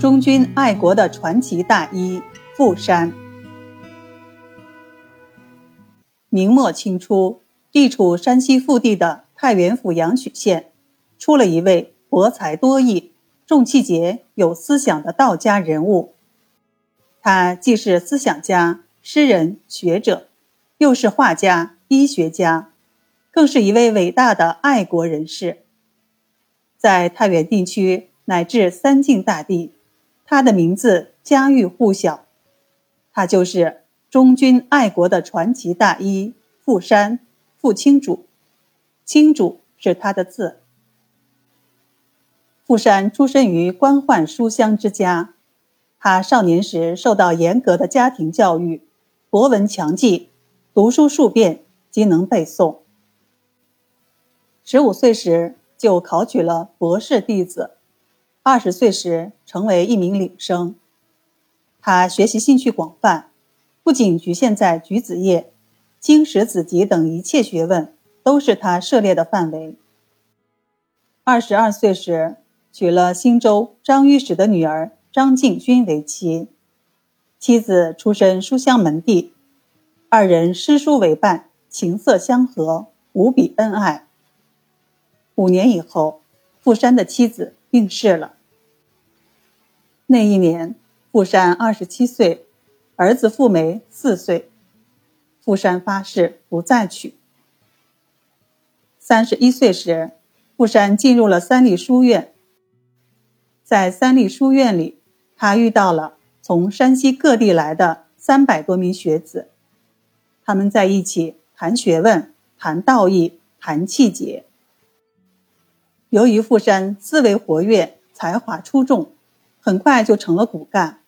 忠君爱国的传奇大医傅山。明末清初，地处山西腹地的太原府阳曲县，出了一位博才多艺、重气节、有思想的道家人物。他既是思想家、诗人、学者，又是画家、医学家，更是一位伟大的爱国人士。在太原地区乃至三晋大地，他的名字家喻户晓。他就是忠君爱国的传奇大医傅山，傅青主。青主是他的字。傅山出身于官宦书香之家，他少年时受到严格的家庭教育，博闻强记，读书数遍即能背诵。十五岁时。就考取了博士弟子，二十岁时成为一名领生。他学习兴趣广泛，不仅局限在举子业、经史子集等一切学问，都是他涉猎的范围。二十二岁时娶了新州张御史的女儿张敬君为妻，妻子出身书香门第，二人诗书为伴，情色相合，无比恩爱。五年以后，富山的妻子病逝了。那一年，傅山二十七岁，儿子傅梅四岁。傅山发誓不再娶。三十一岁时，傅山进入了三立书院。在三立书院里，他遇到了从山西各地来的三百多名学子，他们在一起谈学问、谈道义、谈气节。由于傅山思维活跃，才华出众，很快就成了骨干，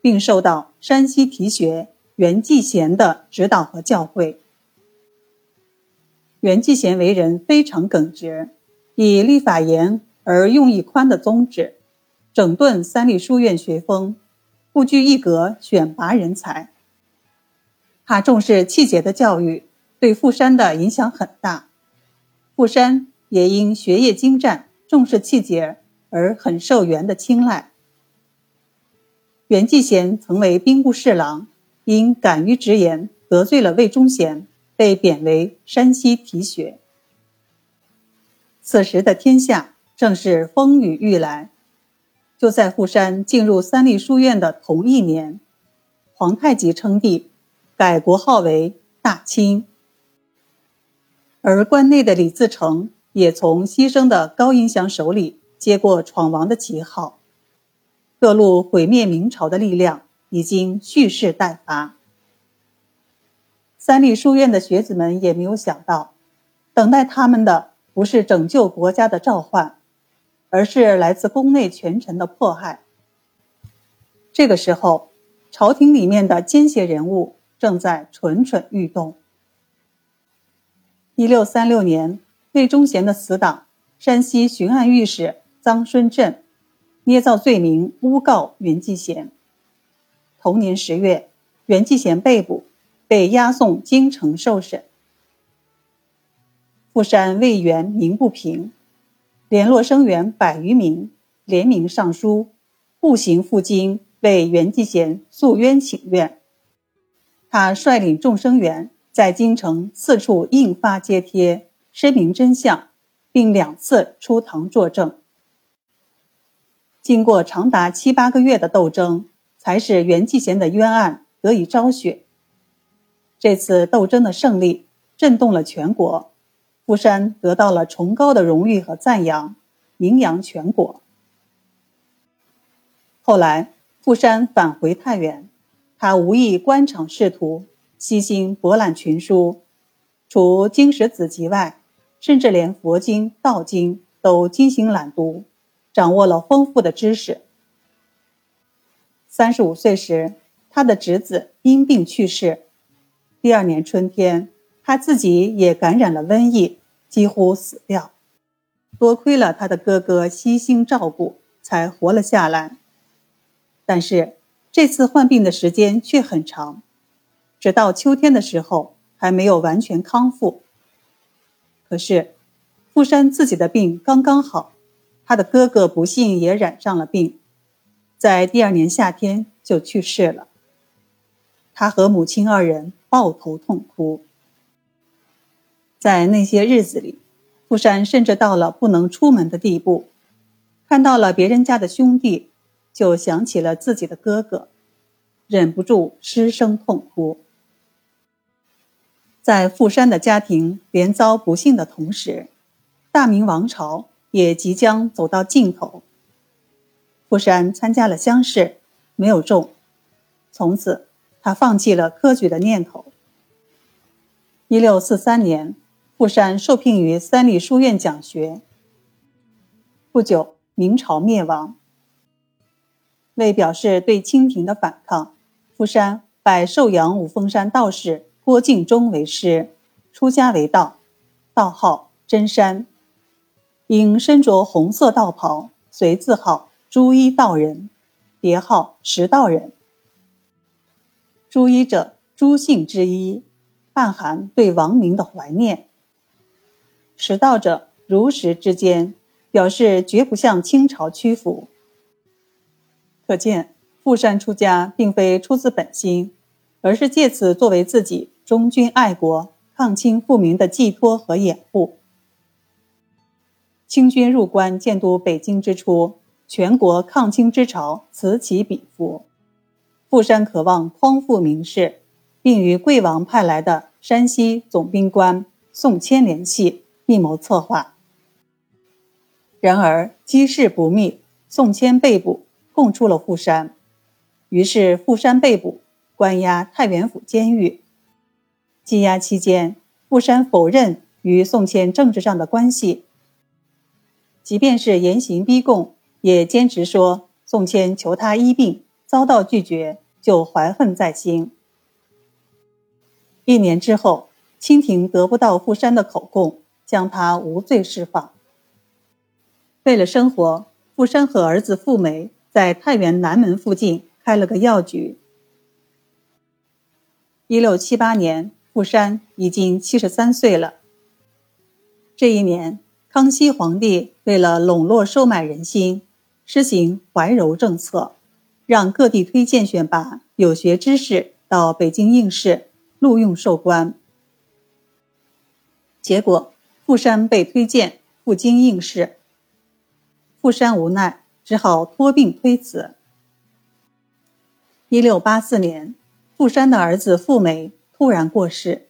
并受到山西提学袁继贤的指导和教诲。袁继贤为人非常耿直，以立法严而用意宽的宗旨，整顿三立书院学风，不拘一格选拔人才。他重视气节的教育，对傅山的影响很大。傅山。也因学业精湛、重视气节而很受袁的青睐。袁继贤曾为兵部侍郎，因敢于直言得罪了魏忠贤，被贬为山西提学。此时的天下正是风雨欲来。就在傅山进入三立书院的同一年，皇太极称帝，改国号为大清，而关内的李自成。也从牺牲的高迎祥手里接过闯王的旗号，各路毁灭明朝的力量已经蓄势待发。三立书院的学子们也没有想到，等待他们的不是拯救国家的召唤，而是来自宫内权臣的迫害。这个时候，朝廷里面的奸邪人物正在蠢蠢欲动。一六三六年。魏忠贤的死党、山西巡按御史臧孙振，捏造罪名诬告袁继贤。同年十月，袁继贤被捕，被押送京城受审。富山魏元鸣不平，联络生员百余名，联名上书，步行赴京为袁继贤诉冤请愿。他率领众生员在京城四处印发揭贴。声明真相，并两次出堂作证。经过长达七八个月的斗争，才使袁继贤的冤案得以昭雪。这次斗争的胜利震动了全国，傅山得到了崇高的荣誉和赞扬，名扬全国。后来，傅山返回太原，他无意官场仕途，悉心博览群书，除经史子集外。甚至连佛经、道经都精心览读，掌握了丰富的知识。三十五岁时，他的侄子因病去世。第二年春天，他自己也感染了瘟疫，几乎死掉。多亏了他的哥哥悉心照顾，才活了下来。但是这次患病的时间却很长，直到秋天的时候还没有完全康复。可是，富山自己的病刚刚好，他的哥哥不幸也染上了病。在第二年夏天就去世了。他和母亲二人抱头痛哭。在那些日子里，富山甚至到了不能出门的地步，看到了别人家的兄弟，就想起了自己的哥哥，忍不住失声痛哭。在富山的家庭连遭不幸的同时，大明王朝也即将走到尽头。富山参加了乡试，没有中，从此他放弃了科举的念头。一六四三年，富山受聘于三立书院讲学。不久，明朝灭亡。为表示对清廷的反抗，富山拜寿阳五峰山道士郭敬忠为师，出家为道，道号真山，因身着红色道袍，随字号。朱一道人，别号石道人。朱一者，朱姓之一，暗含对亡民的怀念。石道者，如实之间，表示绝不向清朝屈服。可见，富山出家并非出自本心，而是借此作为自己忠君爱国、抗清复明的寄托和掩护。清军入关建都北京之初。全国抗清之潮此起彼伏，富山渴望匡复明室，并与贵王派来的山西总兵官宋谦联系，密谋策划。然而机事不密，宋谦被捕，供出了富山。于是富山被捕，关押太原府监狱。羁押期间，富山否认与宋谦政治上的关系，即便是严刑逼供。也坚持说宋谦求他医病，遭到拒绝，就怀恨在心。一年之后，清廷得不到富山的口供，将他无罪释放。为了生活，富山和儿子富梅在太原南门附近开了个药局。一六七八年，富山已经七十三岁了。这一年，康熙皇帝为了笼络收买人心。施行怀柔政策，让各地推荐选拔有学之士到北京应试，录用授官。结果，富山被推荐赴京应试。富山无奈，只好托病推辞。一六八四年，富山的儿子富美突然过世。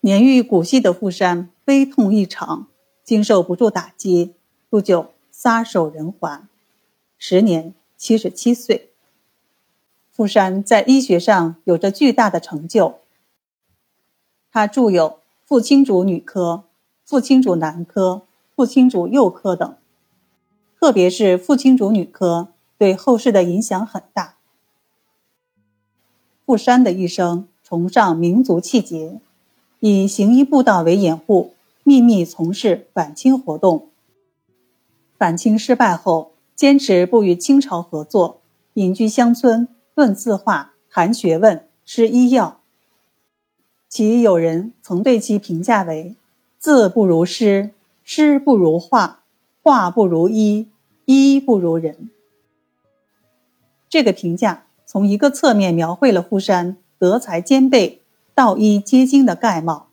年逾古稀的富山悲痛异常，经受不住打击，不久。撒手人寰，时年七十七岁。富山在医学上有着巨大的成就。他著有《傅青主女科》《傅青主男科》《傅青主幼科》等，特别是《傅青主女科》对后世的影响很大。富山的一生崇尚民族气节，以行医布道为掩护，秘密从事反清活动。反清失败后，坚持不与清朝合作，隐居乡村，论字画，谈学问，施医药。其有人曾对其评价为：“字不如诗，诗不如画，画不如医，医不如人。”这个评价从一个侧面描绘了傅山德才兼备、道医皆精的概貌。